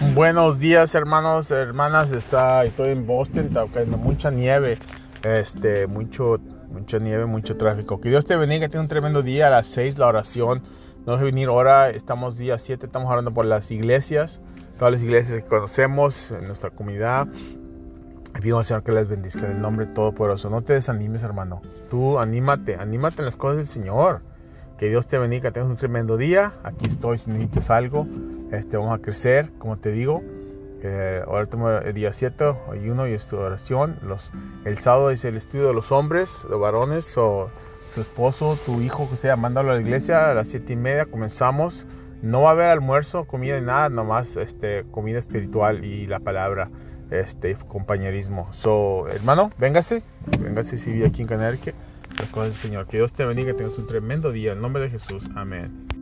Buenos días, hermanos, hermanas. Está, estoy en Boston, está cayendo mucha nieve, este, mucho, mucha nieve, mucho tráfico. Que Dios te bendiga, tenga un tremendo día. A las 6 la oración. No a venir ahora, estamos día 7, estamos orando por las iglesias, todas las iglesias que conocemos en nuestra comunidad. Pido al Señor que les bendiga en el nombre todopoderoso. No te desanimes, hermano. Tú anímate, anímate en las cosas del Señor. Que Dios te bendiga, tengas un tremendo día. Aquí estoy si necesitas algo. Este, vamos a crecer, como te digo. Eh, ahora tengo el día 7, ayuno y oración. Los, el sábado es el estudio de los hombres, de varones, o tu esposo, tu hijo, que sea, mándalo a la iglesia a las 7 y media. Comenzamos. No va a haber almuerzo, comida y nada, nomás este, comida espiritual y la palabra, este, compañerismo. So, hermano, véngase, véngase si vive aquí en Connecticut. Las cosas del Señor. Que Dios te bendiga, tengas un tremendo día. En nombre de Jesús. Amén.